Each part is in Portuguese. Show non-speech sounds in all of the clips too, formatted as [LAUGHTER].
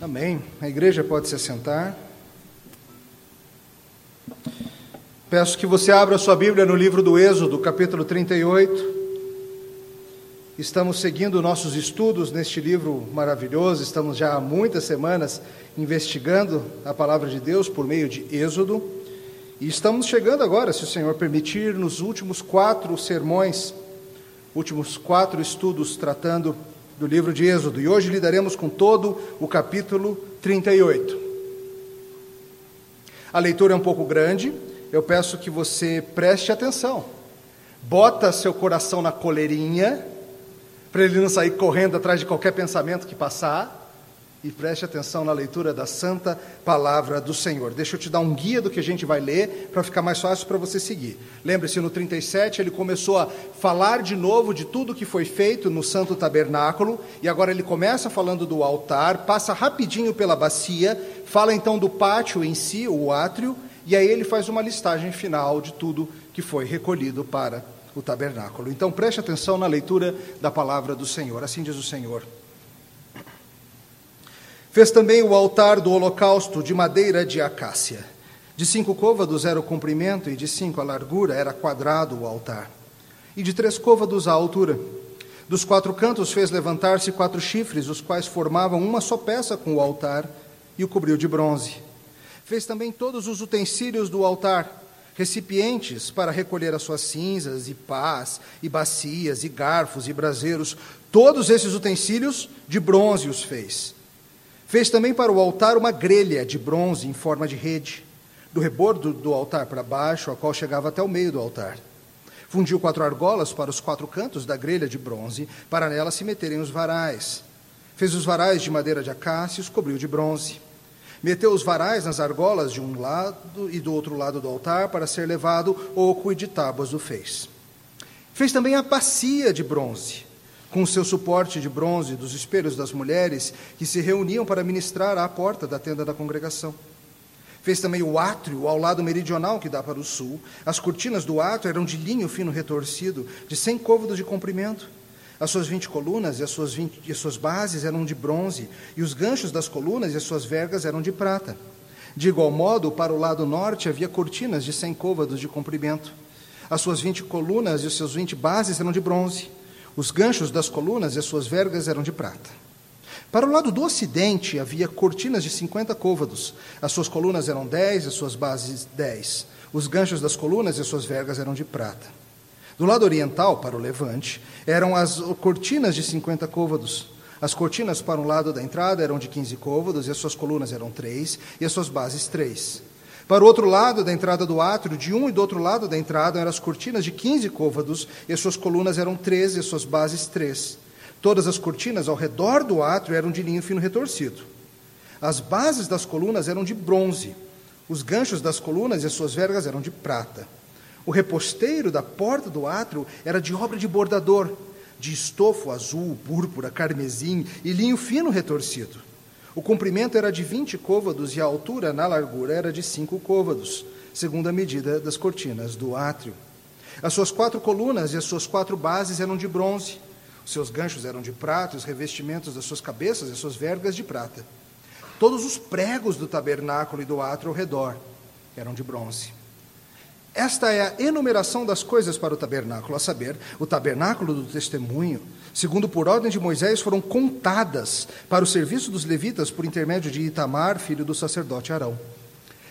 Amém. A igreja pode se assentar. Peço que você abra sua Bíblia no livro do Êxodo, capítulo 38. Estamos seguindo nossos estudos neste livro maravilhoso, estamos já há muitas semanas investigando a palavra de Deus por meio de Êxodo. E estamos chegando agora, se o Senhor permitir, nos últimos quatro sermões, últimos quatro estudos tratando do livro de Êxodo. E hoje lidaremos com todo o capítulo 38. A leitura é um pouco grande, eu peço que você preste atenção. Bota seu coração na coleirinha, para ele não sair correndo atrás de qualquer pensamento que passar. E preste atenção na leitura da santa palavra do Senhor. Deixa eu te dar um guia do que a gente vai ler para ficar mais fácil para você seguir. Lembre-se, no 37 ele começou a falar de novo de tudo que foi feito no santo tabernáculo, e agora ele começa falando do altar, passa rapidinho pela bacia, fala então do pátio em si, o átrio, e aí ele faz uma listagem final de tudo que foi recolhido para o tabernáculo. Então preste atenção na leitura da palavra do Senhor. Assim diz o Senhor. Fez também o altar do holocausto de madeira de acácia. De cinco côvados era o comprimento e de cinco a largura, era quadrado o altar. E de três côvados a altura. Dos quatro cantos fez levantar-se quatro chifres, os quais formavam uma só peça com o altar, e o cobriu de bronze. Fez também todos os utensílios do altar, recipientes para recolher as suas cinzas, e pás, e bacias, e garfos, e braseiros. Todos esses utensílios de bronze os fez. Fez também para o altar uma grelha de bronze em forma de rede, do rebordo do altar para baixo, a qual chegava até o meio do altar. Fundiu quatro argolas para os quatro cantos da grelha de bronze, para nela se meterem os varais. Fez os varais de madeira de acácia e os cobriu de bronze. Meteu os varais nas argolas de um lado e do outro lado do altar para ser levado oco e de tábuas o fez. Fez também a bacia de bronze com seu suporte de bronze dos espelhos das mulheres que se reuniam para ministrar à porta da tenda da congregação. Fez também o átrio ao lado meridional que dá para o sul. As cortinas do átrio eram de linho fino retorcido, de cem côvados de comprimento. As suas vinte colunas e as suas, 20, e as suas bases eram de bronze, e os ganchos das colunas e as suas vergas eram de prata. De igual modo, para o lado norte havia cortinas de cem côvados de comprimento. As suas vinte colunas e os seus vinte bases eram de bronze. Os ganchos das colunas e as suas vergas eram de prata. Para o lado do ocidente havia cortinas de 50 côvados. As suas colunas eram 10, as suas bases 10. Os ganchos das colunas e as suas vergas eram de prata. Do lado oriental, para o levante, eram as cortinas de 50 côvados. As cortinas para o lado da entrada eram de 15 côvados, e as suas colunas eram 3, e as suas bases 3. Para o outro lado da entrada do átrio, de um e do outro lado da entrada, eram as cortinas de 15 côvados, e as suas colunas eram 13, e as suas bases 3. Todas as cortinas ao redor do átrio eram de linho fino retorcido. As bases das colunas eram de bronze. Os ganchos das colunas e as suas vergas eram de prata. O reposteiro da porta do átrio era de obra de bordador, de estofo azul, púrpura, carmesim e linho fino retorcido. O comprimento era de 20 côvados e a altura, na largura, era de 5 côvados, segundo a medida das cortinas do átrio. As suas quatro colunas e as suas quatro bases eram de bronze. Os seus ganchos eram de prata, e os revestimentos das suas cabeças e as suas vergas de prata. Todos os pregos do tabernáculo e do átrio ao redor eram de bronze. Esta é a enumeração das coisas para o tabernáculo, a saber, o tabernáculo do testemunho, segundo por ordem de Moisés, foram contadas para o serviço dos levitas por intermédio de Itamar, filho do sacerdote Arão.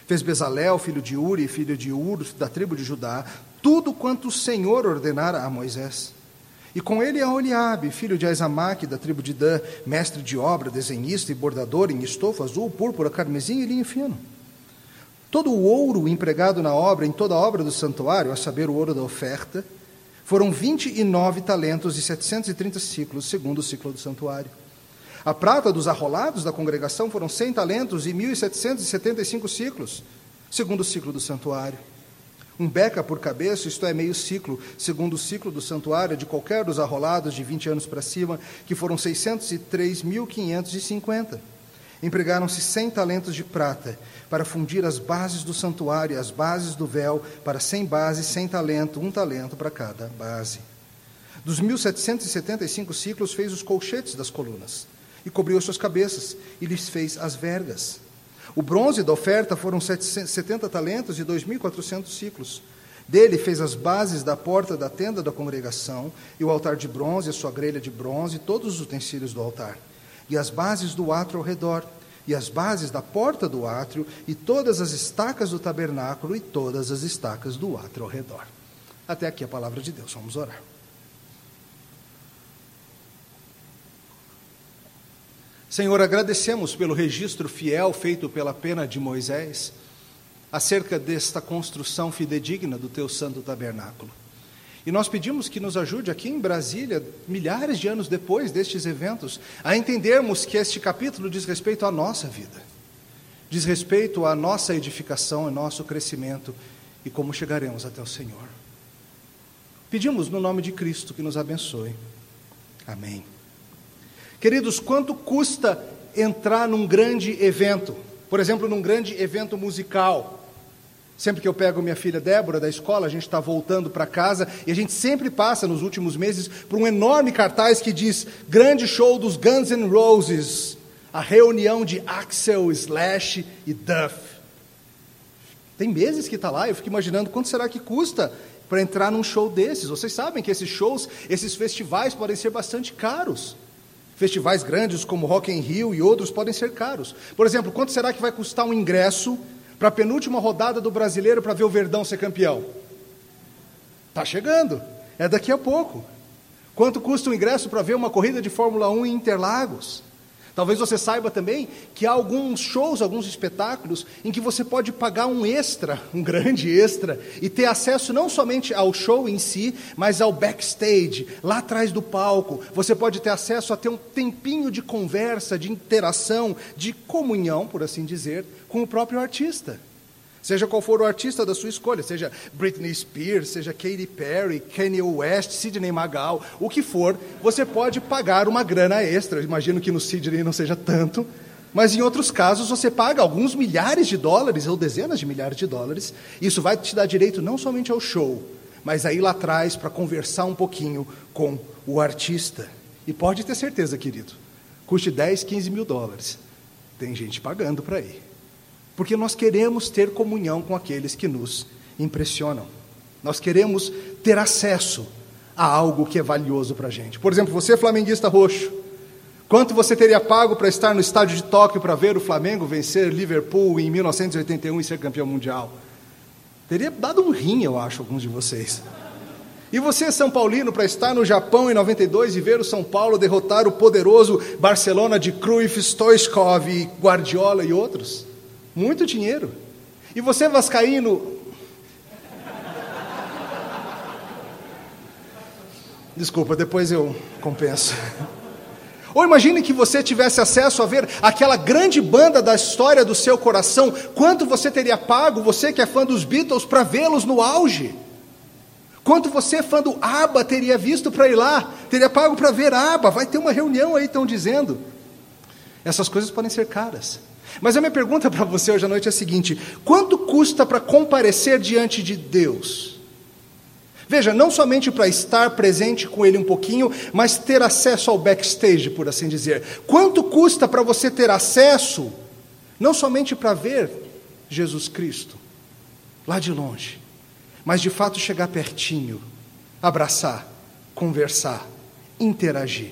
Fez Bezalel, filho de Uri, filho de Ur, da tribo de Judá, tudo quanto o Senhor ordenara a Moisés. E com ele a Oliabe, filho de Aizamaque, da tribo de Dan, mestre de obra, desenhista e bordador em estofo azul, púrpura, carmesim e linho fino. Todo o ouro empregado na obra, em toda a obra do santuário, a saber, o ouro da oferta, foram 29 talentos e 730 ciclos, segundo o ciclo do santuário. A prata dos arrolados da congregação foram 100 talentos e 1.775 ciclos, segundo o ciclo do santuário. Um beca por cabeça, isto é, meio ciclo, segundo o ciclo do santuário, de qualquer dos arrolados de 20 anos para cima, que foram 603.550. Empregaram-se cem talentos de prata para fundir as bases do santuário e as bases do véu, para cem bases, cem talento, um talento para cada base. Dos 1775 ciclos fez os colchetes das colunas, e cobriu as suas cabeças, e lhes fez as vergas. O bronze da oferta foram 70 talentos e 2.400 ciclos. Dele fez as bases da porta da tenda da congregação, e o altar de bronze, a sua grelha de bronze, e todos os utensílios do altar, e as bases do átrio ao redor, e as bases da porta do átrio, e todas as estacas do tabernáculo, e todas as estacas do átrio ao redor. Até aqui a palavra de Deus. Vamos orar. Senhor, agradecemos pelo registro fiel feito pela pena de Moisés acerca desta construção fidedigna do teu santo tabernáculo. E nós pedimos que nos ajude aqui em Brasília, milhares de anos depois destes eventos, a entendermos que este capítulo diz respeito à nossa vida, diz respeito à nossa edificação, ao nosso crescimento e como chegaremos até o Senhor. Pedimos no nome de Cristo que nos abençoe. Amém. Queridos, quanto custa entrar num grande evento? Por exemplo, num grande evento musical. Sempre que eu pego minha filha Débora da escola, a gente está voltando para casa e a gente sempre passa nos últimos meses por um enorme cartaz que diz Grande show dos Guns N' Roses, a reunião de Axel, Slash e Duff. Tem meses que está lá, eu fico imaginando quanto será que custa para entrar num show desses. Vocês sabem que esses shows, esses festivais podem ser bastante caros. Festivais grandes como Rock in Rio e outros podem ser caros. Por exemplo, quanto será que vai custar um ingresso para a penúltima rodada do Brasileiro para ver o Verdão ser campeão? Está chegando, é daqui a pouco. Quanto custa o ingresso para ver uma corrida de Fórmula 1 em Interlagos? Talvez você saiba também que há alguns shows, alguns espetáculos, em que você pode pagar um extra, um grande extra, e ter acesso não somente ao show em si, mas ao backstage, lá atrás do palco. Você pode ter acesso a ter um tempinho de conversa, de interação, de comunhão, por assim dizer, com o próprio artista. Seja qual for o artista da sua escolha, seja Britney Spears, seja Katy Perry, Kanye West, Sidney Magal, o que for, você pode pagar uma grana extra. Eu imagino que no Sidney não seja tanto, mas em outros casos você paga alguns milhares de dólares ou dezenas de milhares de dólares. Isso vai te dar direito não somente ao show, mas aí lá atrás para conversar um pouquinho com o artista. E pode ter certeza, querido, custe 10, 15 mil dólares. Tem gente pagando para ir porque nós queremos ter comunhão com aqueles que nos impressionam. Nós queremos ter acesso a algo que é valioso para a gente. Por exemplo, você é flamenguista roxo. Quanto você teria pago para estar no estádio de Tóquio para ver o Flamengo vencer Liverpool em 1981 e ser campeão mundial? Teria dado um rim, eu acho, alguns de vocês. E você, São Paulino, para estar no Japão em 92 e ver o São Paulo derrotar o poderoso Barcelona de Cruyff, Stoichkov, Guardiola e outros? Muito dinheiro. E você, Vascaíno. Desculpa, depois eu compenso. Ou imagine que você tivesse acesso a ver aquela grande banda da história do seu coração. Quanto você teria pago, você que é fã dos Beatles, para vê-los no auge? Quanto você, fã do ABBA, teria visto para ir lá? Teria pago para ver ABBA? Vai ter uma reunião aí, estão dizendo. Essas coisas podem ser caras. Mas a minha pergunta para você hoje à noite é a seguinte: quanto custa para comparecer diante de Deus? Veja, não somente para estar presente com Ele um pouquinho, mas ter acesso ao backstage, por assim dizer. Quanto custa para você ter acesso, não somente para ver Jesus Cristo, lá de longe, mas de fato chegar pertinho, abraçar, conversar, interagir.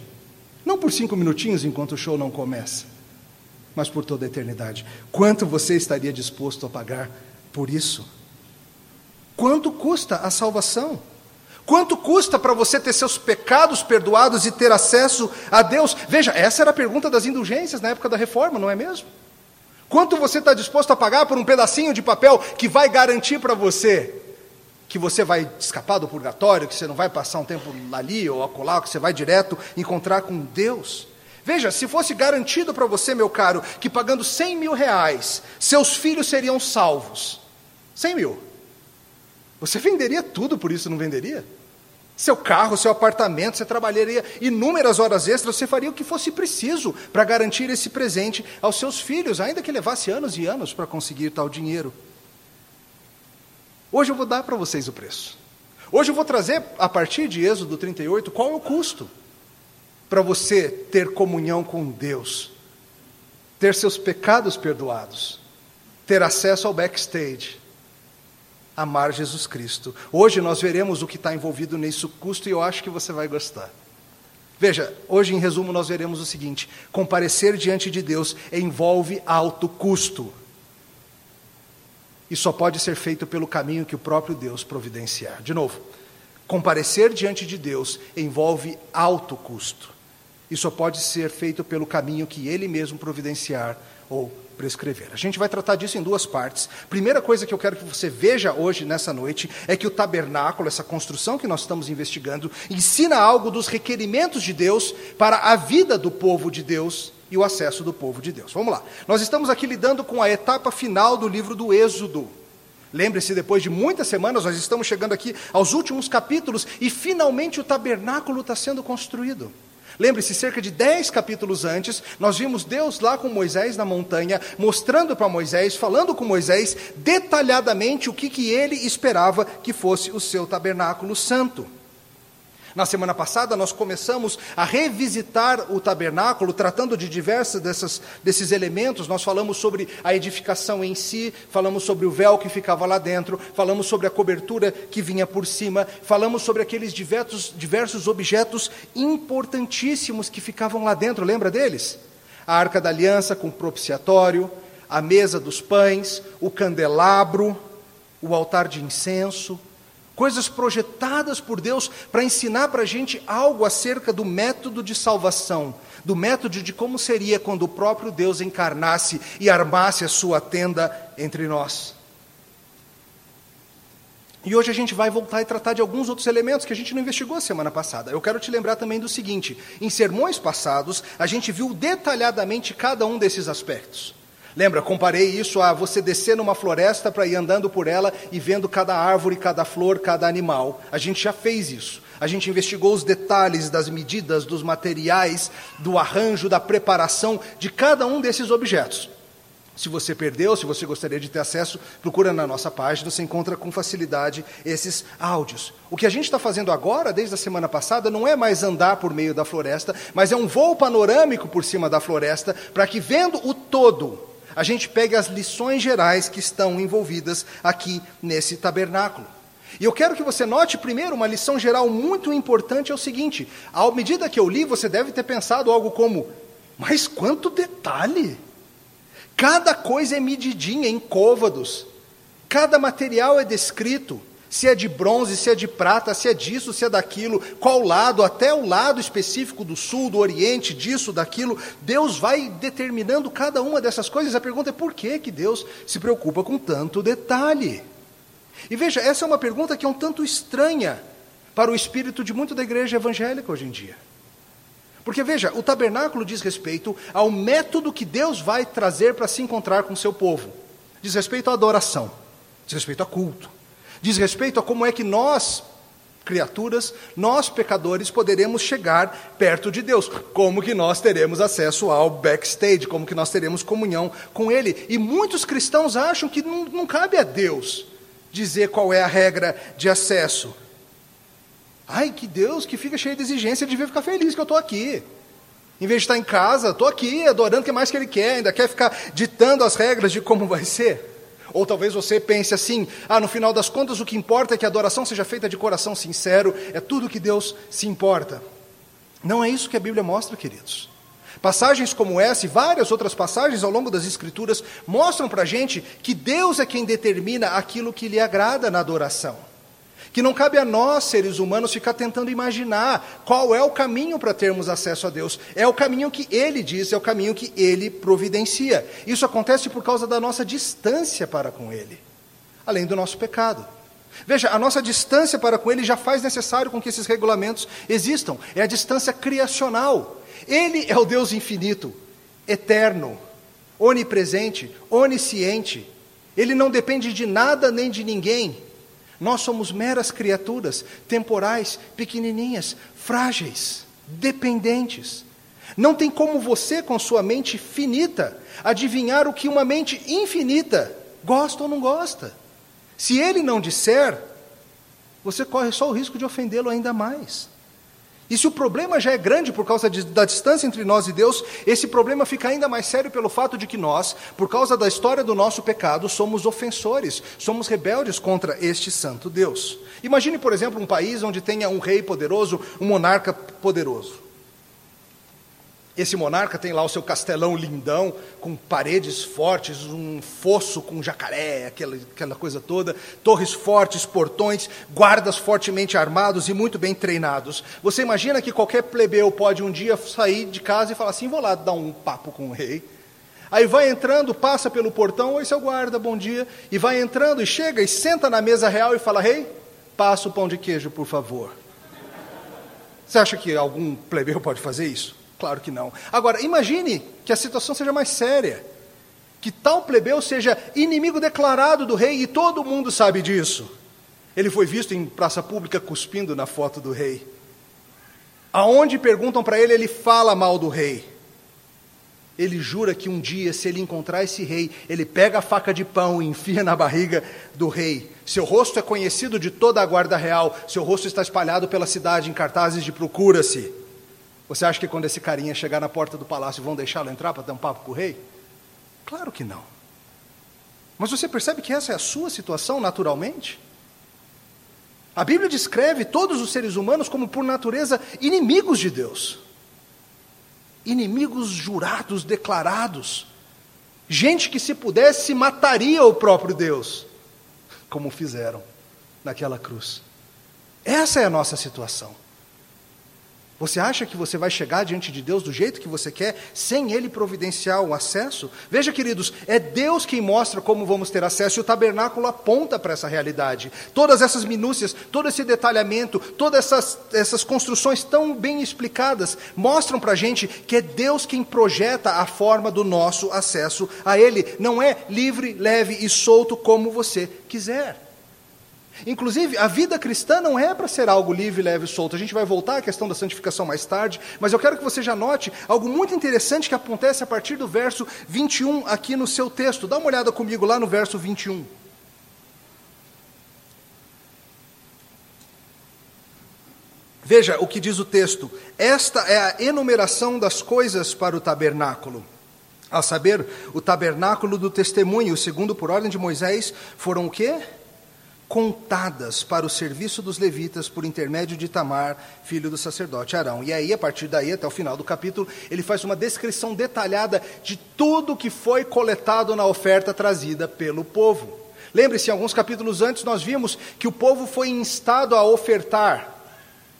Não por cinco minutinhos enquanto o show não começa, mas por toda a eternidade. Quanto você estaria disposto a pagar por isso? Quanto custa a salvação? Quanto custa para você ter seus pecados perdoados e ter acesso a Deus? Veja, essa era a pergunta das indulgências na época da reforma, não é mesmo? Quanto você está disposto a pagar por um pedacinho de papel que vai garantir para você que você vai escapar do purgatório, que você não vai passar um tempo ali ou acolá, que você vai direto encontrar com Deus? Veja, se fosse garantido para você, meu caro, que pagando 100 mil reais, seus filhos seriam salvos. 100 mil. Você venderia tudo por isso, não venderia? Seu carro, seu apartamento, você trabalharia inúmeras horas extras, você faria o que fosse preciso para garantir esse presente aos seus filhos, ainda que levasse anos e anos para conseguir tal dinheiro. Hoje eu vou dar para vocês o preço. Hoje eu vou trazer, a partir de Êxodo 38, qual é o custo. Para você ter comunhão com Deus, ter seus pecados perdoados, ter acesso ao backstage, amar Jesus Cristo. Hoje nós veremos o que está envolvido nesse custo e eu acho que você vai gostar. Veja, hoje em resumo nós veremos o seguinte: comparecer diante de Deus envolve alto custo. E só pode ser feito pelo caminho que o próprio Deus providenciar. De novo, comparecer diante de Deus envolve alto custo. E só pode ser feito pelo caminho que Ele mesmo providenciar ou prescrever. A gente vai tratar disso em duas partes. Primeira coisa que eu quero que você veja hoje, nessa noite, é que o tabernáculo, essa construção que nós estamos investigando, ensina algo dos requerimentos de Deus para a vida do povo de Deus e o acesso do povo de Deus. Vamos lá. Nós estamos aqui lidando com a etapa final do livro do Êxodo. Lembre-se, depois de muitas semanas, nós estamos chegando aqui aos últimos capítulos e finalmente o tabernáculo está sendo construído. Lembre-se, cerca de dez capítulos antes, nós vimos Deus lá com Moisés na montanha, mostrando para Moisés, falando com Moisés detalhadamente o que, que ele esperava que fosse o seu tabernáculo santo. Na semana passada, nós começamos a revisitar o tabernáculo, tratando de diversos dessas, desses elementos. Nós falamos sobre a edificação em si, falamos sobre o véu que ficava lá dentro, falamos sobre a cobertura que vinha por cima, falamos sobre aqueles diversos, diversos objetos importantíssimos que ficavam lá dentro. Lembra deles? A arca da aliança com propiciatório, a mesa dos pães, o candelabro, o altar de incenso coisas projetadas por Deus para ensinar para a gente algo acerca do método de salvação, do método de como seria quando o próprio Deus encarnasse e armasse a sua tenda entre nós. E hoje a gente vai voltar e tratar de alguns outros elementos que a gente não investigou a semana passada. Eu quero te lembrar também do seguinte: em sermões passados, a gente viu detalhadamente cada um desses aspectos. Lembra, comparei isso a você descer numa floresta para ir andando por ela e vendo cada árvore, cada flor, cada animal. A gente já fez isso. A gente investigou os detalhes das medidas, dos materiais, do arranjo, da preparação de cada um desses objetos. Se você perdeu, se você gostaria de ter acesso, procura na nossa página, você encontra com facilidade esses áudios. O que a gente está fazendo agora, desde a semana passada, não é mais andar por meio da floresta, mas é um voo panorâmico por cima da floresta, para que vendo o todo, a gente pega as lições gerais que estão envolvidas aqui nesse tabernáculo. E eu quero que você note primeiro uma lição geral muito importante: é o seguinte, à medida que eu li, você deve ter pensado algo como, mas quanto detalhe! Cada coisa é medidinha em côvados, cada material é descrito se é de bronze, se é de prata, se é disso, se é daquilo, qual lado, até o lado específico do sul, do oriente, disso, daquilo. Deus vai determinando cada uma dessas coisas. A pergunta é por que, que Deus se preocupa com tanto detalhe? E veja, essa é uma pergunta que é um tanto estranha para o espírito de muito da igreja evangélica hoje em dia. Porque veja, o tabernáculo diz respeito ao método que Deus vai trazer para se encontrar com o seu povo. Diz respeito à adoração, diz respeito a culto, diz respeito a como é que nós, criaturas, nós pecadores, poderemos chegar perto de Deus, como que nós teremos acesso ao backstage, como que nós teremos comunhão com Ele. E muitos cristãos acham que não, não cabe a Deus dizer qual é a regra de acesso. Ai, que Deus que fica cheio de exigência, ele devia ficar feliz que eu estou aqui. Em vez de estar em casa, estou aqui adorando o que mais que ele quer, ainda quer ficar ditando as regras de como vai ser. Ou talvez você pense assim: ah, no final das contas, o que importa é que a adoração seja feita de coração sincero, é tudo que Deus se importa. Não é isso que a Bíblia mostra, queridos. Passagens como essa e várias outras passagens ao longo das Escrituras mostram para a gente que Deus é quem determina aquilo que lhe agrada na adoração que não cabe a nós, seres humanos, ficar tentando imaginar qual é o caminho para termos acesso a Deus. É o caminho que Ele diz, é o caminho que Ele providencia. Isso acontece por causa da nossa distância para com Ele, além do nosso pecado. Veja, a nossa distância para com Ele já faz necessário com que esses regulamentos existam. É a distância criacional. Ele é o Deus infinito, eterno, onipresente, onisciente. Ele não depende de nada nem de ninguém. Nós somos meras criaturas, temporais, pequenininhas, frágeis, dependentes. Não tem como você, com sua mente finita, adivinhar o que uma mente infinita gosta ou não gosta. Se ele não disser, você corre só o risco de ofendê-lo ainda mais. E se o problema já é grande por causa de, da distância entre nós e Deus, esse problema fica ainda mais sério pelo fato de que nós, por causa da história do nosso pecado, somos ofensores, somos rebeldes contra este santo Deus. Imagine, por exemplo, um país onde tenha um rei poderoso, um monarca poderoso. Esse monarca tem lá o seu castelão lindão, com paredes fortes, um fosso com jacaré, aquela, aquela coisa toda, torres fortes, portões, guardas fortemente armados e muito bem treinados. Você imagina que qualquer plebeu pode um dia sair de casa e falar assim: vou lá dar um papo com o rei. Aí vai entrando, passa pelo portão, oi seu guarda, bom dia, e vai entrando e chega e senta na mesa real e fala: rei, passa o pão de queijo, por favor. Você acha que algum plebeu pode fazer isso? Claro que não. Agora, imagine que a situação seja mais séria. Que tal plebeu seja inimigo declarado do rei e todo mundo sabe disso. Ele foi visto em praça pública cuspindo na foto do rei. Aonde perguntam para ele, ele fala mal do rei. Ele jura que um dia, se ele encontrar esse rei, ele pega a faca de pão e enfia na barriga do rei. Seu rosto é conhecido de toda a guarda real, seu rosto está espalhado pela cidade em cartazes de procura-se. Você acha que quando esse carinha chegar na porta do palácio vão deixá-lo entrar para dar um papo com o rei? Claro que não. Mas você percebe que essa é a sua situação naturalmente? A Bíblia descreve todos os seres humanos como, por natureza, inimigos de Deus. Inimigos jurados, declarados. Gente que, se pudesse, mataria o próprio Deus, como fizeram naquela cruz. Essa é a nossa situação. Você acha que você vai chegar diante de Deus do jeito que você quer, sem Ele providenciar o acesso? Veja, queridos, é Deus quem mostra como vamos ter acesso e o tabernáculo aponta para essa realidade. Todas essas minúcias, todo esse detalhamento, todas essas, essas construções tão bem explicadas mostram para a gente que é Deus quem projeta a forma do nosso acesso a Ele. Não é livre, leve e solto como você quiser. Inclusive, a vida cristã não é para ser algo livre, leve e solto. A gente vai voltar à questão da santificação mais tarde, mas eu quero que você já note algo muito interessante que acontece a partir do verso 21 aqui no seu texto. Dá uma olhada comigo lá no verso 21. Veja o que diz o texto. Esta é a enumeração das coisas para o tabernáculo. A saber, o tabernáculo do testemunho, segundo por ordem de Moisés, foram o quê? Contadas para o serviço dos levitas por intermédio de Tamar, filho do sacerdote Arão. E aí, a partir daí, até o final do capítulo, ele faz uma descrição detalhada de tudo que foi coletado na oferta trazida pelo povo. Lembre-se, alguns capítulos antes nós vimos que o povo foi instado a ofertar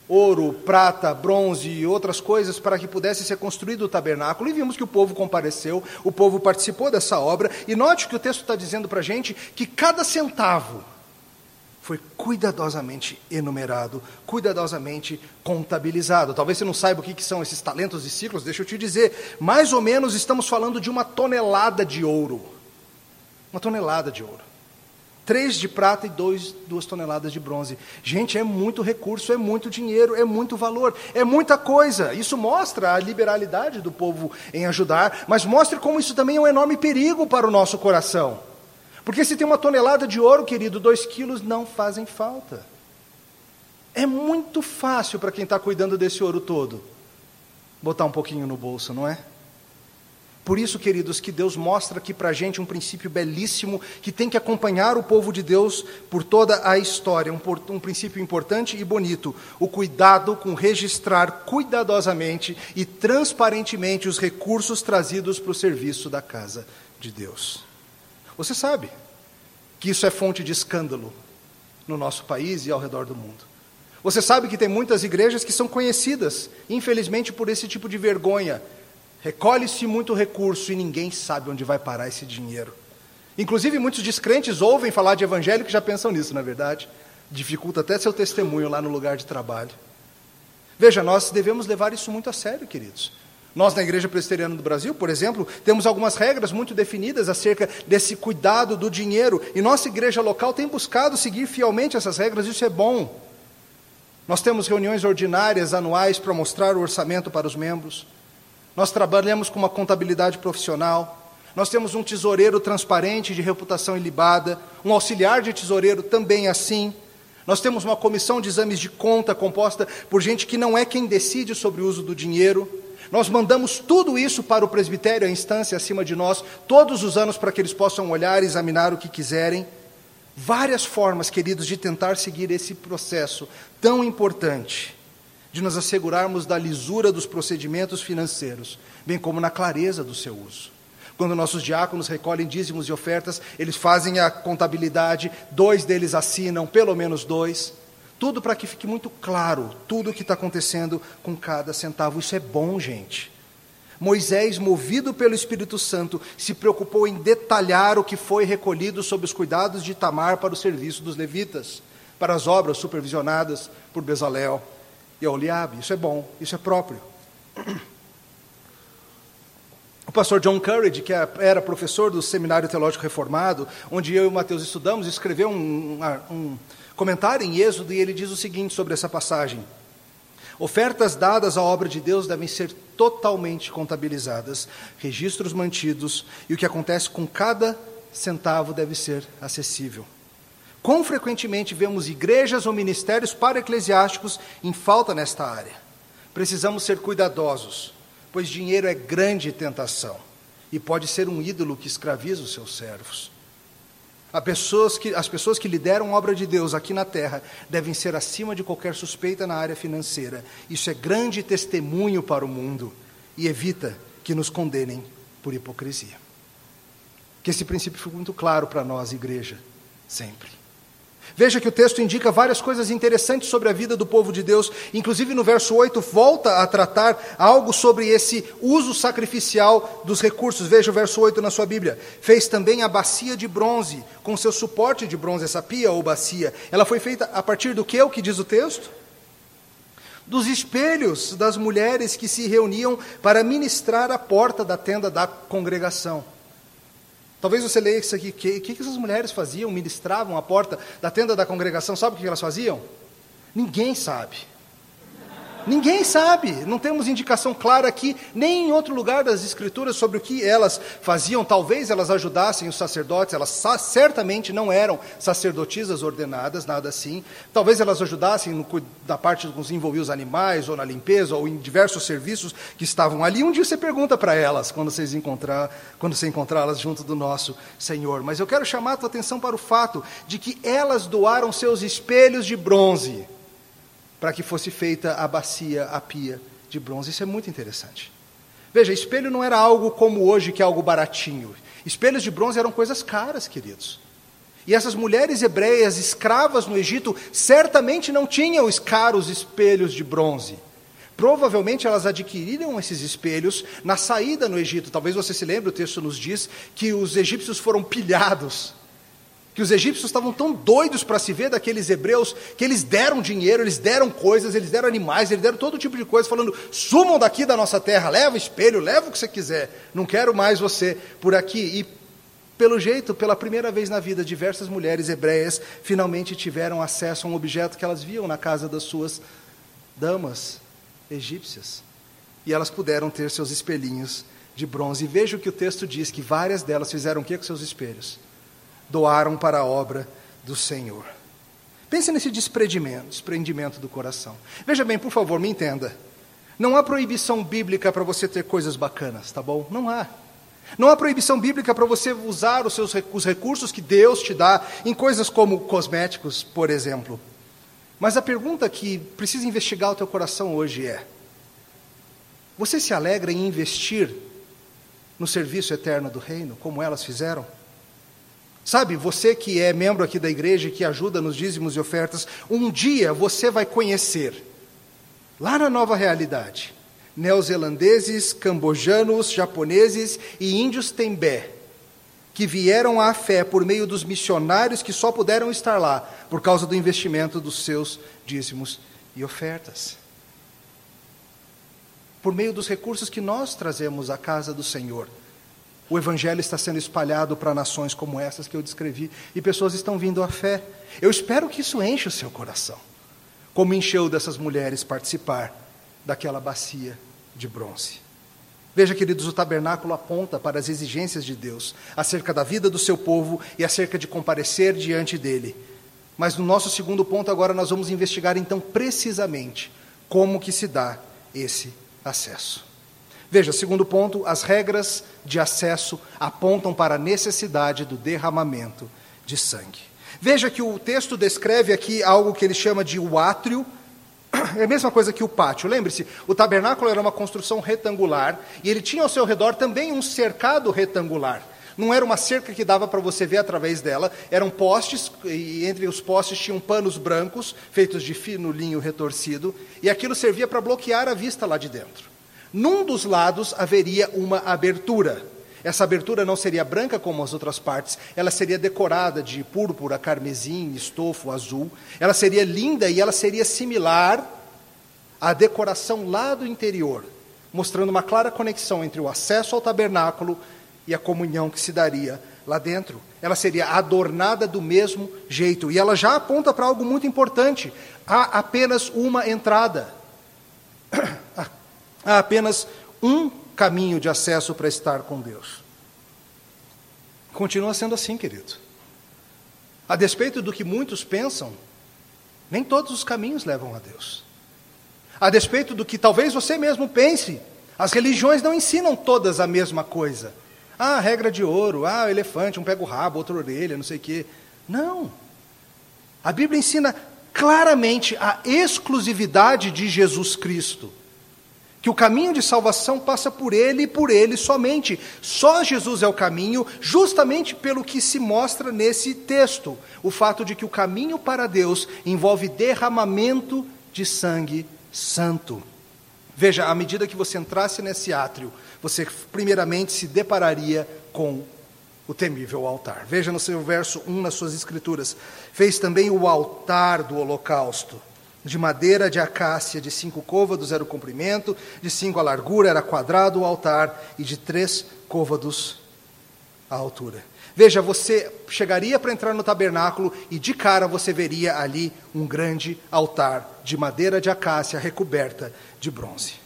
ouro, prata, bronze e outras coisas para que pudesse ser construído o tabernáculo. E vimos que o povo compareceu, o povo participou dessa obra. E note que o texto está dizendo para a gente que cada centavo foi cuidadosamente enumerado, cuidadosamente contabilizado. Talvez você não saiba o que são esses talentos e ciclos, deixa eu te dizer. Mais ou menos estamos falando de uma tonelada de ouro. Uma tonelada de ouro. Três de prata e dois, duas toneladas de bronze. Gente, é muito recurso, é muito dinheiro, é muito valor, é muita coisa. Isso mostra a liberalidade do povo em ajudar, mas mostra como isso também é um enorme perigo para o nosso coração. Porque se tem uma tonelada de ouro, querido, dois quilos não fazem falta. É muito fácil para quem está cuidando desse ouro todo botar um pouquinho no bolso, não é? Por isso, queridos, que Deus mostra aqui para a gente um princípio belíssimo que tem que acompanhar o povo de Deus por toda a história, um, um, princípio importante e bonito: o cuidado com registrar cuidadosamente e transparentemente os recursos trazidos para o serviço da casa de Deus. Você sabe que isso é fonte de escândalo no nosso país e ao redor do mundo. Você sabe que tem muitas igrejas que são conhecidas, infelizmente, por esse tipo de vergonha. Recolhe-se muito recurso e ninguém sabe onde vai parar esse dinheiro. Inclusive, muitos descrentes ouvem falar de evangelho que já pensam nisso, na é verdade. Dificulta até seu testemunho lá no lugar de trabalho. Veja, nós devemos levar isso muito a sério, queridos. Nós, na Igreja Presbiteriana do Brasil, por exemplo, temos algumas regras muito definidas acerca desse cuidado do dinheiro, e nossa igreja local tem buscado seguir fielmente essas regras, isso é bom. Nós temos reuniões ordinárias anuais para mostrar o orçamento para os membros, nós trabalhamos com uma contabilidade profissional, nós temos um tesoureiro transparente de reputação ilibada, um auxiliar de tesoureiro também assim. Nós temos uma comissão de exames de conta composta por gente que não é quem decide sobre o uso do dinheiro. Nós mandamos tudo isso para o presbitério, a instância acima de nós, todos os anos para que eles possam olhar e examinar o que quiserem. Várias formas, queridos, de tentar seguir esse processo tão importante, de nos assegurarmos da lisura dos procedimentos financeiros, bem como na clareza do seu uso. Quando nossos diáconos recolhem dízimos e ofertas, eles fazem a contabilidade, dois deles assinam, pelo menos dois. Tudo para que fique muito claro tudo o que está acontecendo com cada centavo. Isso é bom, gente. Moisés, movido pelo Espírito Santo, se preocupou em detalhar o que foi recolhido sob os cuidados de Tamar para o serviço dos levitas, para as obras supervisionadas por Bezalel e Oliabe. Isso é bom, isso é próprio. O pastor John Courage, que era professor do Seminário Teológico Reformado, onde eu e o Mateus estudamos, escreveu um, um comentário em Êxodo e ele diz o seguinte sobre essa passagem: Ofertas dadas à obra de Deus devem ser totalmente contabilizadas, registros mantidos e o que acontece com cada centavo deve ser acessível. Quão frequentemente vemos igrejas ou ministérios para eclesiásticos em falta nesta área? Precisamos ser cuidadosos pois dinheiro é grande tentação e pode ser um ídolo que escraviza os seus servos. Pessoas que, as pessoas que lideram a obra de Deus aqui na terra devem ser acima de qualquer suspeita na área financeira. Isso é grande testemunho para o mundo e evita que nos condenem por hipocrisia. Que esse princípio fique muito claro para nós, igreja, sempre. Veja que o texto indica várias coisas interessantes sobre a vida do povo de Deus, inclusive no verso 8 volta a tratar algo sobre esse uso sacrificial dos recursos. Veja o verso 8 na sua Bíblia. Fez também a bacia de bronze, com seu suporte de bronze, essa pia ou bacia. Ela foi feita a partir do que? O que diz o texto? Dos espelhos das mulheres que se reuniam para ministrar à porta da tenda da congregação. Talvez você leia isso aqui. O que, que essas mulheres faziam? Ministravam a porta da tenda da congregação. Sabe o que elas faziam? Ninguém sabe. Ninguém sabe, não temos indicação clara aqui, nem em outro lugar das Escrituras sobre o que elas faziam. Talvez elas ajudassem os sacerdotes, elas certamente não eram sacerdotisas ordenadas, nada assim. Talvez elas ajudassem no, da parte dos envolvidos animais, ou na limpeza, ou em diversos serviços que estavam ali. Um dia você pergunta para elas, quando, vocês encontrar, quando você encontrá-las junto do nosso Senhor. Mas eu quero chamar a tua atenção para o fato de que elas doaram seus espelhos de bronze para que fosse feita a bacia, a pia de bronze. Isso é muito interessante. Veja, espelho não era algo como hoje, que é algo baratinho. Espelhos de bronze eram coisas caras, queridos. E essas mulheres hebreias escravas no Egito certamente não tinham os caros espelhos de bronze. Provavelmente elas adquiriram esses espelhos na saída no Egito. Talvez você se lembre, o texto nos diz que os egípcios foram pilhados que os egípcios estavam tão doidos para se ver daqueles hebreus que eles deram dinheiro, eles deram coisas, eles deram animais, eles deram todo tipo de coisa, falando: sumam daqui da nossa terra, leva espelho, leva o que você quiser, não quero mais você por aqui. E, pelo jeito, pela primeira vez na vida, diversas mulheres hebreias finalmente tiveram acesso a um objeto que elas viam na casa das suas damas egípcias. E elas puderam ter seus espelhinhos de bronze. E veja o que o texto diz: que várias delas fizeram o que com seus espelhos? Doaram para a obra do Senhor. Pense nesse desprendimento, desprendimento do coração. Veja bem, por favor, me entenda. Não há proibição bíblica para você ter coisas bacanas, tá bom? Não há. Não há proibição bíblica para você usar os, seus, os recursos que Deus te dá em coisas como cosméticos, por exemplo. Mas a pergunta que precisa investigar o teu coração hoje é: você se alegra em investir no serviço eterno do reino, como elas fizeram? Sabe, você que é membro aqui da igreja e que ajuda nos dízimos e ofertas, um dia você vai conhecer, lá na nova realidade, neozelandeses, cambojanos, japoneses e índios tembé, que vieram à fé por meio dos missionários que só puderam estar lá por causa do investimento dos seus dízimos e ofertas. Por meio dos recursos que nós trazemos à casa do Senhor o Evangelho está sendo espalhado para nações como essas que eu descrevi e pessoas estão vindo à fé. Eu espero que isso enche o seu coração, como encheu dessas mulheres participar daquela bacia de bronze. Veja, queridos, o tabernáculo aponta para as exigências de Deus acerca da vida do seu povo e acerca de comparecer diante dele Mas no nosso segundo ponto agora nós vamos investigar então precisamente como que se dá esse acesso. Veja, segundo ponto, as regras de acesso apontam para a necessidade do derramamento de sangue. Veja que o texto descreve aqui algo que ele chama de o átrio, [CLEARS THROAT] é a mesma coisa que o pátio. Lembre-se, o tabernáculo era uma construção retangular e ele tinha ao seu redor também um cercado retangular. Não era uma cerca que dava para você ver através dela, eram postes, e entre os postes tinham panos brancos, feitos de fino linho retorcido, e aquilo servia para bloquear a vista lá de dentro. Num dos lados haveria uma abertura. Essa abertura não seria branca como as outras partes, ela seria decorada de púrpura, carmesim, estofo, azul. Ela seria linda e ela seria similar à decoração lá do interior, mostrando uma clara conexão entre o acesso ao tabernáculo e a comunhão que se daria lá dentro. Ela seria adornada do mesmo jeito. E ela já aponta para algo muito importante: há apenas uma entrada. [CLEARS THROAT] Há apenas um caminho de acesso para estar com Deus. Continua sendo assim, querido. A despeito do que muitos pensam, nem todos os caminhos levam a Deus. A despeito do que talvez você mesmo pense, as religiões não ensinam todas a mesma coisa. Ah, regra de ouro, ah, elefante, um pega o rabo, outro orelha, não sei o quê. Não. A Bíblia ensina claramente a exclusividade de Jesus Cristo que o caminho de salvação passa por ele e por ele somente. Só Jesus é o caminho, justamente pelo que se mostra nesse texto: o fato de que o caminho para Deus envolve derramamento de sangue santo. Veja, à medida que você entrasse nesse átrio, você primeiramente se depararia com o temível altar. Veja no seu verso 1 nas suas escrituras: fez também o altar do holocausto de madeira de acácia, de cinco côvados era o comprimento, de cinco a largura, era quadrado o altar, e de três côvados a altura. Veja, você chegaria para entrar no tabernáculo e de cara você veria ali um grande altar de madeira de acácia recoberta de bronze.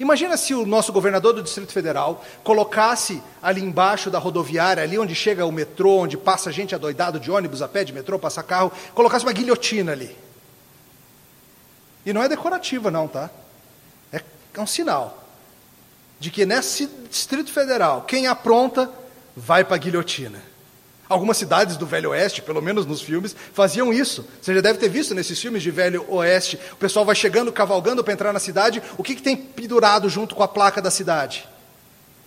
Imagina se o nosso governador do Distrito Federal colocasse ali embaixo da rodoviária, ali onde chega o metrô, onde passa gente adoidado de ônibus, a pé de metrô, passa carro, colocasse uma guilhotina ali. E não é decorativa, não, tá? É, é um sinal de que nesse Distrito Federal, quem apronta vai para a guilhotina. Algumas cidades do Velho Oeste, pelo menos nos filmes, faziam isso. Você já deve ter visto nesses filmes de Velho Oeste. O pessoal vai chegando, cavalgando para entrar na cidade. O que, que tem pendurado junto com a placa da cidade?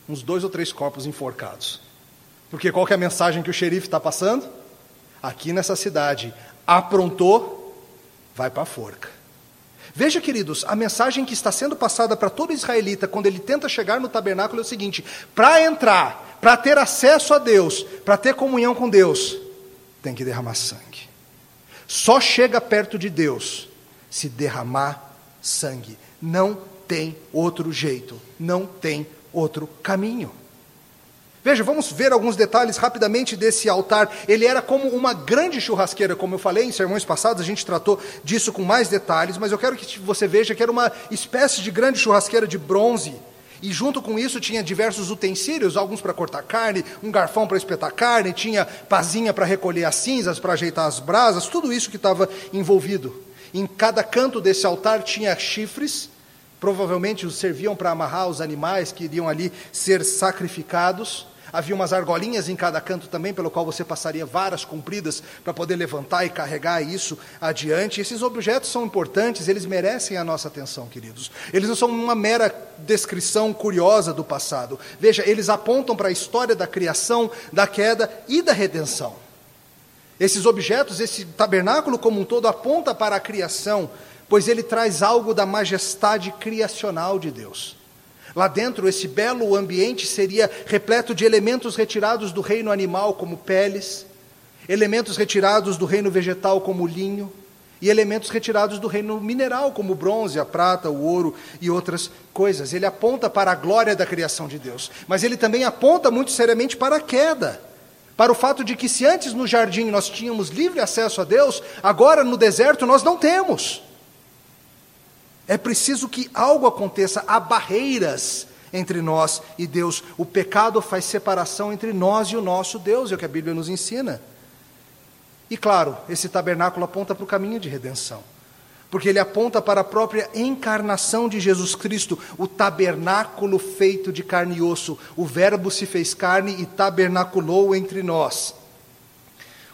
Uns dois ou três corpos enforcados. Porque qual é a mensagem que o xerife está passando? Aqui nessa cidade, aprontou, vai para a forca. Veja, queridos, a mensagem que está sendo passada para todo israelita quando ele tenta chegar no tabernáculo é o seguinte: para entrar, para ter acesso a Deus, para ter comunhão com Deus, tem que derramar sangue. Só chega perto de Deus se derramar sangue. Não tem outro jeito, não tem outro caminho. Veja, vamos ver alguns detalhes rapidamente desse altar. Ele era como uma grande churrasqueira, como eu falei em sermões passados, a gente tratou disso com mais detalhes, mas eu quero que você veja que era uma espécie de grande churrasqueira de bronze. E junto com isso tinha diversos utensílios, alguns para cortar carne, um garfão para espetar carne, tinha pazinha para recolher as cinzas, para ajeitar as brasas, tudo isso que estava envolvido. Em cada canto desse altar tinha chifres, provavelmente os serviam para amarrar os animais que iriam ali ser sacrificados. Havia umas argolinhas em cada canto também, pelo qual você passaria varas compridas para poder levantar e carregar isso adiante. Esses objetos são importantes, eles merecem a nossa atenção, queridos. Eles não são uma mera descrição curiosa do passado. Veja, eles apontam para a história da criação, da queda e da redenção. Esses objetos, esse tabernáculo como um todo, aponta para a criação, pois ele traz algo da majestade criacional de Deus. Lá dentro, esse belo ambiente seria repleto de elementos retirados do reino animal, como peles, elementos retirados do reino vegetal, como linho, e elementos retirados do reino mineral, como bronze, a prata, o ouro e outras coisas. Ele aponta para a glória da criação de Deus, mas ele também aponta muito seriamente para a queda. Para o fato de que, se antes no jardim nós tínhamos livre acesso a Deus, agora no deserto nós não temos. É preciso que algo aconteça, há barreiras entre nós e Deus. O pecado faz separação entre nós e o nosso Deus, é o que a Bíblia nos ensina. E claro, esse tabernáculo aponta para o caminho de redenção, porque ele aponta para a própria encarnação de Jesus Cristo, o tabernáculo feito de carne e osso. O Verbo se fez carne e tabernaculou entre nós.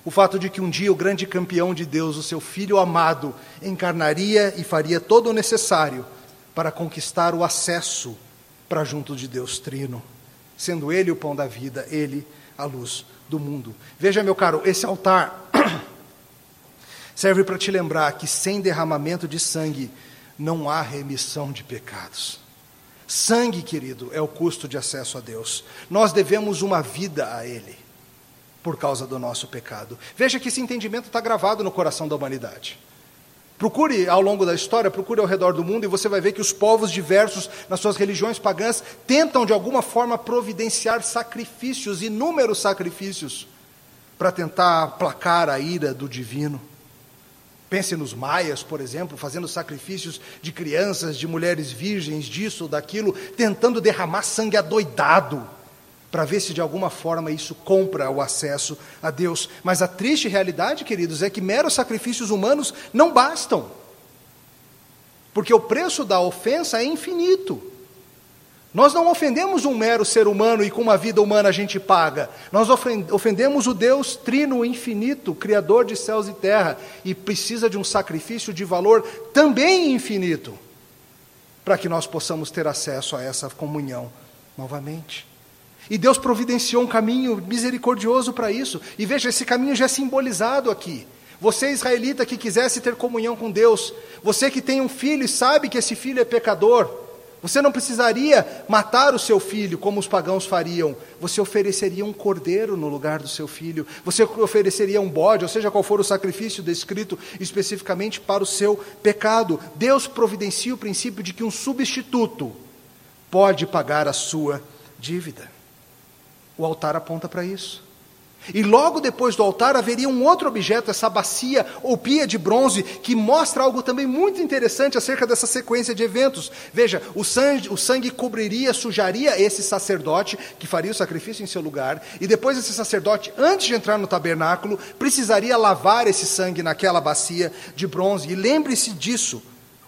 O fato de que um dia o grande campeão de Deus, o seu filho amado, encarnaria e faria todo o necessário para conquistar o acesso para junto de Deus Trino, sendo Ele o pão da vida, Ele a luz do mundo. Veja, meu caro, esse altar [CLEARS THROAT] serve para te lembrar que sem derramamento de sangue não há remissão de pecados. Sangue, querido, é o custo de acesso a Deus. Nós devemos uma vida a Ele por causa do nosso pecado. Veja que esse entendimento está gravado no coração da humanidade. Procure ao longo da história, procure ao redor do mundo e você vai ver que os povos diversos, nas suas religiões pagãs, tentam de alguma forma providenciar sacrifícios, inúmeros sacrifícios, para tentar aplacar a ira do divino. Pense nos maias, por exemplo, fazendo sacrifícios de crianças, de mulheres virgens, disso ou daquilo, tentando derramar sangue adoidado para ver se de alguma forma isso compra o acesso a Deus. Mas a triste realidade, queridos, é que meros sacrifícios humanos não bastam. Porque o preço da ofensa é infinito. Nós não ofendemos um mero ser humano e com uma vida humana a gente paga. Nós ofendemos o Deus trino infinito, criador de céus e terra, e precisa de um sacrifício de valor também infinito, para que nós possamos ter acesso a essa comunhão novamente. E Deus providenciou um caminho misericordioso para isso. E veja, esse caminho já é simbolizado aqui. Você, israelita, que quisesse ter comunhão com Deus, você que tem um filho e sabe que esse filho é pecador, você não precisaria matar o seu filho como os pagãos fariam. Você ofereceria um cordeiro no lugar do seu filho. Você ofereceria um bode, ou seja, qual for o sacrifício descrito especificamente para o seu pecado. Deus providencia o princípio de que um substituto pode pagar a sua dívida. O altar aponta para isso. E logo depois do altar haveria um outro objeto, essa bacia ou pia de bronze, que mostra algo também muito interessante acerca dessa sequência de eventos. Veja, o sangue, o sangue cobriria, sujaria esse sacerdote que faria o sacrifício em seu lugar, e depois esse sacerdote, antes de entrar no tabernáculo, precisaria lavar esse sangue naquela bacia de bronze. E lembre-se disso,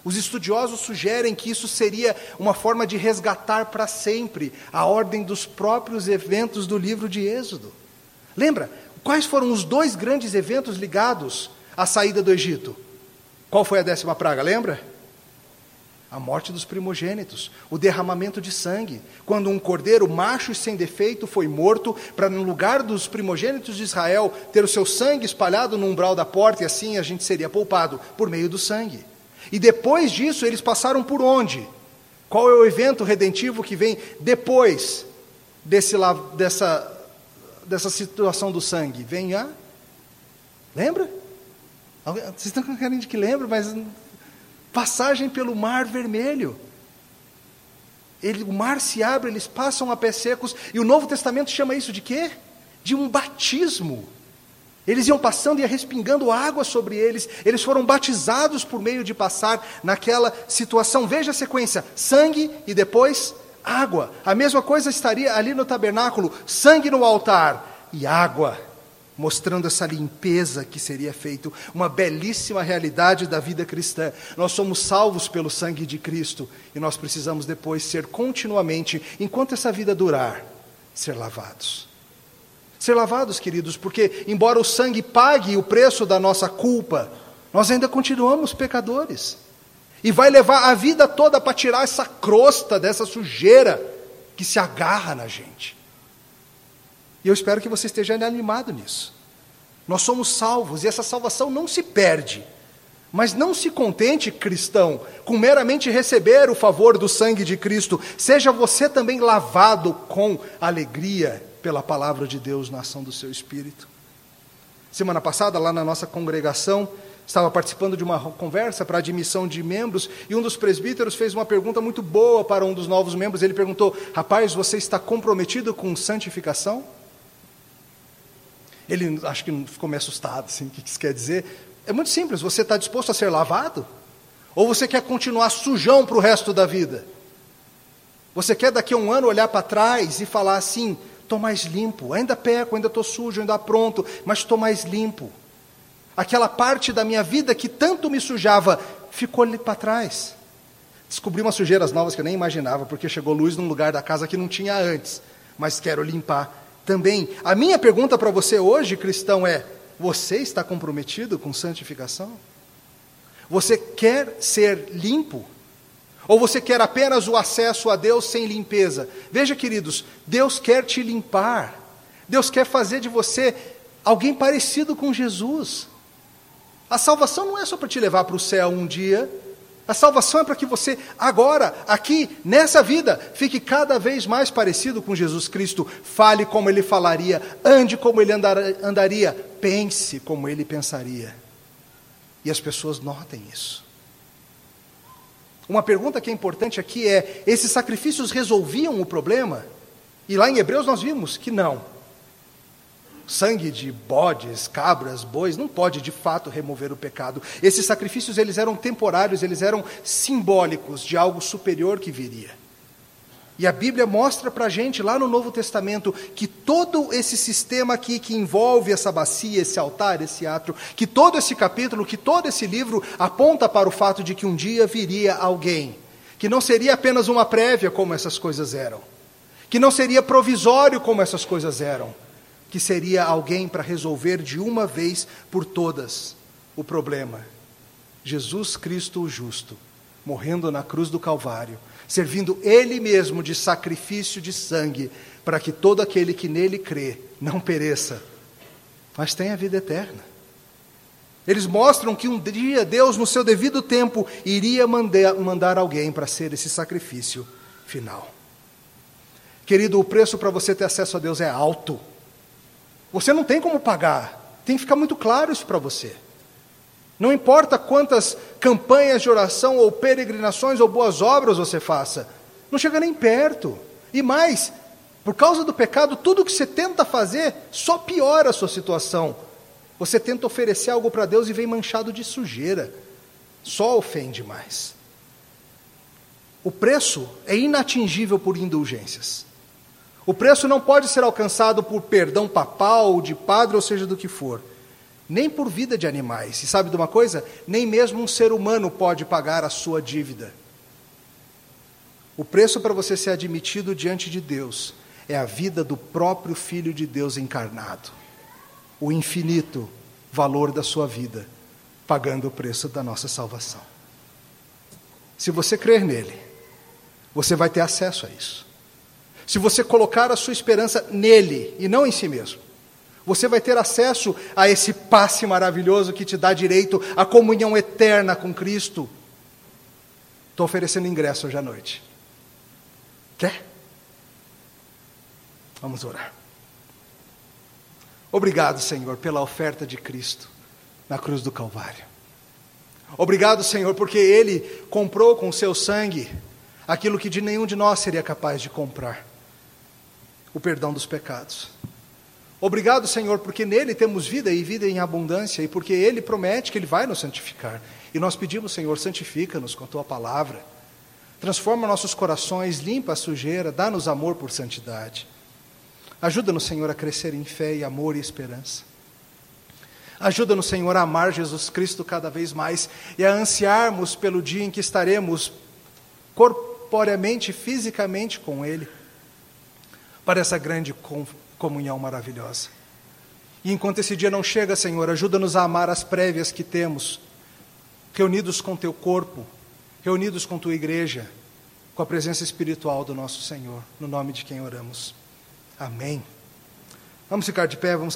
os estudiosos sugerem que isso seria uma forma de resgatar para sempre a ordem dos próprios eventos do livro de Êxodo. Lembra? Quais foram os dois grandes eventos ligados à saída do Egito? Qual foi a décima praga? Lembra? A morte dos primogênitos, o derramamento de sangue, quando um cordeiro macho e sem defeito foi morto, para no lugar dos primogênitos de Israel ter o seu sangue espalhado no umbral da porta, e assim a gente seria poupado por meio do sangue. E depois disso, eles passaram por onde? Qual é o evento redentivo que vem depois desse, dessa, dessa situação do sangue? Vem a. Lembra? Vocês estão querendo que lembre, mas. Passagem pelo Mar Vermelho. Ele, o mar se abre, eles passam a pés secos, e o Novo Testamento chama isso de quê? De um batismo. Eles iam passando e ia respingando água sobre eles. Eles foram batizados por meio de passar naquela situação. Veja a sequência: sangue e depois água. A mesma coisa estaria ali no tabernáculo: sangue no altar e água, mostrando essa limpeza que seria feito. Uma belíssima realidade da vida cristã. Nós somos salvos pelo sangue de Cristo e nós precisamos depois ser continuamente, enquanto essa vida durar, ser lavados. Ser lavados, queridos, porque, embora o sangue pague o preço da nossa culpa, nós ainda continuamos pecadores. E vai levar a vida toda para tirar essa crosta, dessa sujeira que se agarra na gente. E eu espero que você esteja animado nisso. Nós somos salvos e essa salvação não se perde. Mas não se contente, cristão, com meramente receber o favor do sangue de Cristo. Seja você também lavado com alegria pela palavra de Deus na ação do seu espírito. Semana passada, lá na nossa congregação, estava participando de uma conversa para admissão de membros e um dos presbíteros fez uma pergunta muito boa para um dos novos membros. Ele perguntou: Rapaz, você está comprometido com santificação? Ele acho que ficou meio assustado, assim, o que isso quer dizer? É muito simples, você está disposto a ser lavado? Ou você quer continuar sujão para o resto da vida? Você quer daqui a um ano olhar para trás e falar assim: estou mais limpo. Ainda peco, ainda estou sujo, ainda pronto, mas estou mais limpo. Aquela parte da minha vida que tanto me sujava ficou ali para trás. Descobri umas sujeiras novas que eu nem imaginava, porque chegou luz num lugar da casa que não tinha antes. Mas quero limpar também. A minha pergunta para você hoje, cristão, é: você está comprometido com santificação? Você quer ser limpo? Ou você quer apenas o acesso a Deus sem limpeza? Veja, queridos, Deus quer te limpar. Deus quer fazer de você alguém parecido com Jesus. A salvação não é só para te levar para o céu um dia. A salvação é para que você, agora, aqui, nessa vida, fique cada vez mais parecido com Jesus Cristo. Fale como ele falaria, ande como ele andaria, pense como ele pensaria. E as pessoas notem isso. Uma pergunta que é importante aqui é: esses sacrifícios resolviam o problema? E lá em Hebreus nós vimos que não. Sangue de bodes, cabras, bois não pode de fato remover o pecado. Esses sacrifícios eles eram temporários, eles eram simbólicos de algo superior que viria. E a Bíblia mostra para a gente, lá no Novo Testamento, que todo esse sistema aqui que envolve essa bacia, esse altar, esse átrio, que todo esse capítulo, que todo esse livro aponta para o fato de que um dia viria alguém, que não seria apenas uma prévia como essas coisas eram, que não seria provisório como essas coisas eram, que seria alguém para resolver de uma vez por todas o problema. Jesus Cristo o justo, morrendo na cruz do Calvário servindo Ele mesmo de sacrifício de sangue, para que todo aquele que nele crê não pereça, mas tenha vida eterna. Eles mostram que um dia Deus, no seu devido tempo, iria mandar, mandar alguém para ser esse sacrifício final. Querido, o preço para você ter acesso a Deus é alto. Você não tem como pagar. Tem que ficar muito claro isso para você. Não importa quantas campanhas de oração, ou peregrinações, ou boas obras você faça, não chega nem perto. E mais, por causa do pecado, tudo que você tenta fazer só piora a sua situação. Você tenta oferecer algo para Deus e vem manchado de sujeira, só ofende mais. O preço é inatingível por indulgências. O preço não pode ser alcançado por perdão papal, de padre, ou seja do que for nem por vida de animais. E sabe de uma coisa? Nem mesmo um ser humano pode pagar a sua dívida. O preço para você ser admitido diante de Deus é a vida do próprio Filho de Deus encarnado. O infinito valor da sua vida, pagando o preço da nossa salvação. Se você crer nele, você vai ter acesso a isso. Se você colocar a sua esperança nele e não em si mesmo, você vai ter acesso a esse passe maravilhoso que te dá direito à comunhão eterna com Cristo. Estou oferecendo ingresso hoje à noite. Quer? Vamos orar. Obrigado, Senhor, pela oferta de Cristo na cruz do Calvário. Obrigado, Senhor, porque Ele comprou com o seu sangue aquilo que de nenhum de nós seria capaz de comprar: o perdão dos pecados. Obrigado, Senhor, porque nele temos vida e vida em abundância, e porque ele promete que ele vai nos santificar. E nós pedimos, Senhor, santifica-nos com a tua palavra. Transforma nossos corações, limpa a sujeira, dá-nos amor por santidade. Ajuda-nos, Senhor, a crescer em fé e amor e esperança. Ajuda-nos, Senhor, a amar Jesus Cristo cada vez mais e a ansiarmos pelo dia em que estaremos corporeamente, fisicamente com Ele, para essa grande comunhão maravilhosa. E enquanto esse dia não chega, Senhor, ajuda-nos a amar as prévias que temos, reunidos com teu corpo, reunidos com tua igreja, com a presença espiritual do nosso Senhor, no nome de quem oramos. Amém. Vamos ficar de pé, vamos